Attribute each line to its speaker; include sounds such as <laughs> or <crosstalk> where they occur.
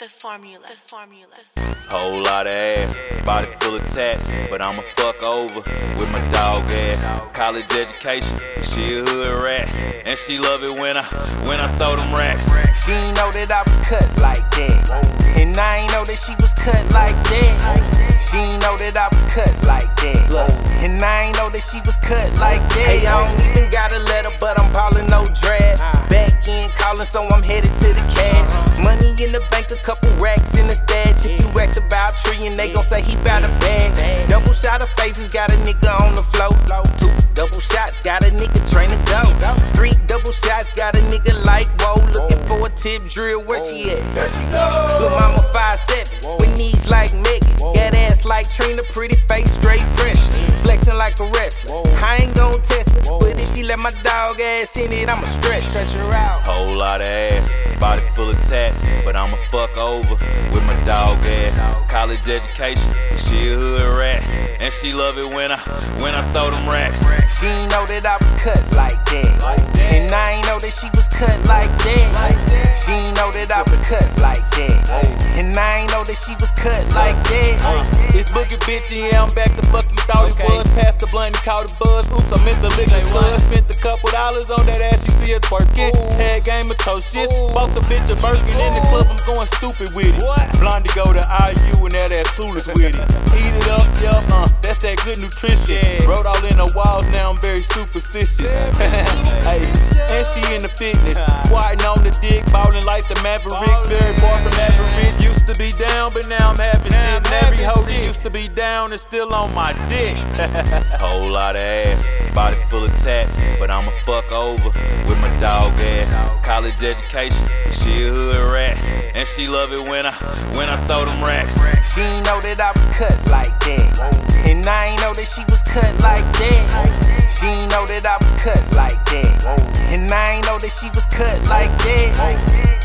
Speaker 1: The formula. The formula.
Speaker 2: Whole lot of ass, body full of tats, but I'ma fuck over with my dog ass. College education, but she a hood rat, and she love it when I when I throw them racks.
Speaker 3: She ain't know that I was cut like that. And I ain't know that she was cut like that. She ain't know that I was cut like that. And I ain't know that she was cut like that. Hey, I don't even got a letter, but I'm ballin' no drag. Ah. Back in callin', so in the bank, a couple racks in the stash. If you ask about tree, and they gon' say he bout a bag. Double shot of faces, got a nigga on the floor. Two double shots, got a nigga train to go. Three double shots, got a nigga like whoa. Looking for a tip drill, where she at? There she go. Good mama five seven, with knees like Megan. Got ass like Trina, pretty face, straight fresh. Flexing like a wrestler. My dog ass in it, I'ma stretch, stretch her out.
Speaker 2: Whole lot of ass, body full of tats, but I'ma fuck over with my dog ass. College education, she a hood rat, and she love it when I when I throw them racks.
Speaker 3: She ain't know that I was cut like that. And I ain't know that she was cut like that. She ain't know that I was cut like that. That she was cut like that.
Speaker 2: It's Boogie bitch, yeah, I'm back to fuck you thought it was. Passed the blunt and caught a buzz. Oops, I meant the liquor club. Spent a couple dollars on that ass, you see her twerking. Head game of toe shit. Bought the bitch a Birkin in the club, I'm going stupid with it. Blondie go to IU and that ass clueless with it. <laughs> Eat it up, yeah, uh, that's that good nutrition. Wrote all in the walls, now I'm very superstitious. <laughs> hey, and she in the fitness. <laughs> Squatting on the dick, ballin' like the Mavericks. Very far from average. Used to be down, but now I'm having shit. And every hoe that used to be down is still on my dick. <laughs> Whole lot of ass, body full of tats, but I'ma fuck over with my dog ass. College education, but she a hood rat, and she love it when I when I throw them racks.
Speaker 3: She ain't know that I was cut like that. And I ain't know that she was cut like that. She ain't know that I was cut like that. And I ain't know that she was cut like that.